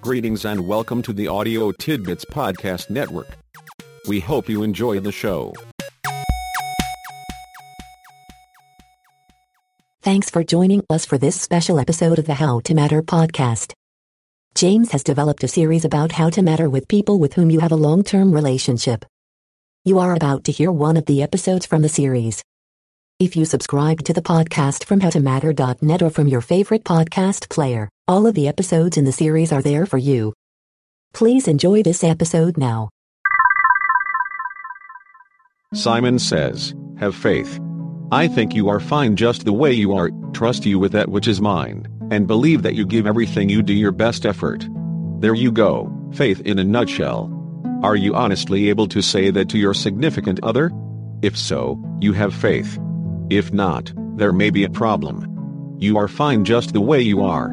Greetings and welcome to the Audio Tidbits Podcast Network. We hope you enjoy the show. Thanks for joining us for this special episode of the How to Matter podcast. James has developed a series about how to matter with people with whom you have a long term relationship. You are about to hear one of the episodes from the series. If you subscribe to the podcast from howtomatter.net or from your favorite podcast player, all of the episodes in the series are there for you. Please enjoy this episode now. Simon says, Have faith. I think you are fine just the way you are, trust you with that which is mine, and believe that you give everything you do your best effort. There you go, faith in a nutshell. Are you honestly able to say that to your significant other? If so, you have faith. If not, there may be a problem. You are fine just the way you are.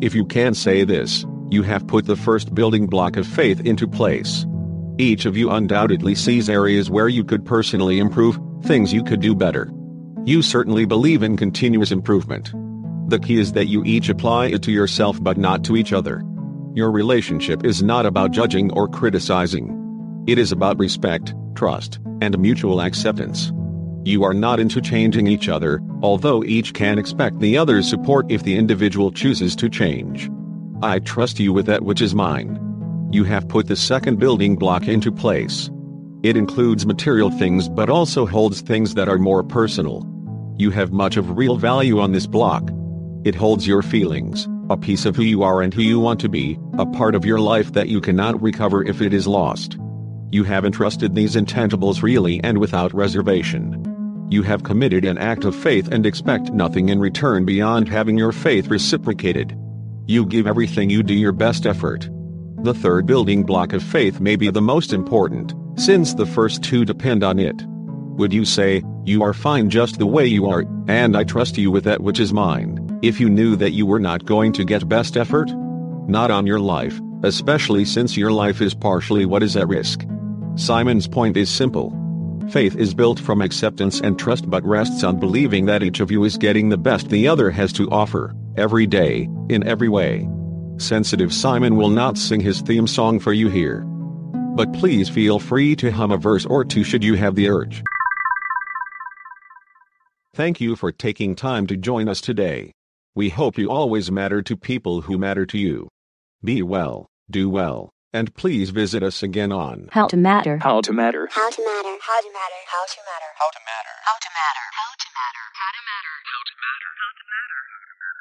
If you can say this, you have put the first building block of faith into place. Each of you undoubtedly sees areas where you could personally improve, things you could do better. You certainly believe in continuous improvement. The key is that you each apply it to yourself but not to each other. Your relationship is not about judging or criticizing. It is about respect, trust, and mutual acceptance. You are not interchanging each other, although each can expect the other's support if the individual chooses to change. I trust you with that which is mine. You have put the second building block into place. It includes material things but also holds things that are more personal. You have much of real value on this block. It holds your feelings, a piece of who you are and who you want to be, a part of your life that you cannot recover if it is lost. You have entrusted these intangibles really and without reservation. You have committed an act of faith and expect nothing in return beyond having your faith reciprocated. You give everything you do your best effort. The third building block of faith may be the most important, since the first two depend on it. Would you say, You are fine just the way you are, and I trust you with that which is mine, if you knew that you were not going to get best effort? Not on your life, especially since your life is partially what is at risk. Simon's point is simple. Faith is built from acceptance and trust but rests on believing that each of you is getting the best the other has to offer, every day, in every way. Sensitive Simon will not sing his theme song for you here. But please feel free to hum a verse or two should you have the urge. Thank you for taking time to join us today. We hope you always matter to people who matter to you. Be well, do well, and please visit us again on How to Matter. How to matter. How to matter. How to matter. How to matter. How to matter. How to matter. How to matter.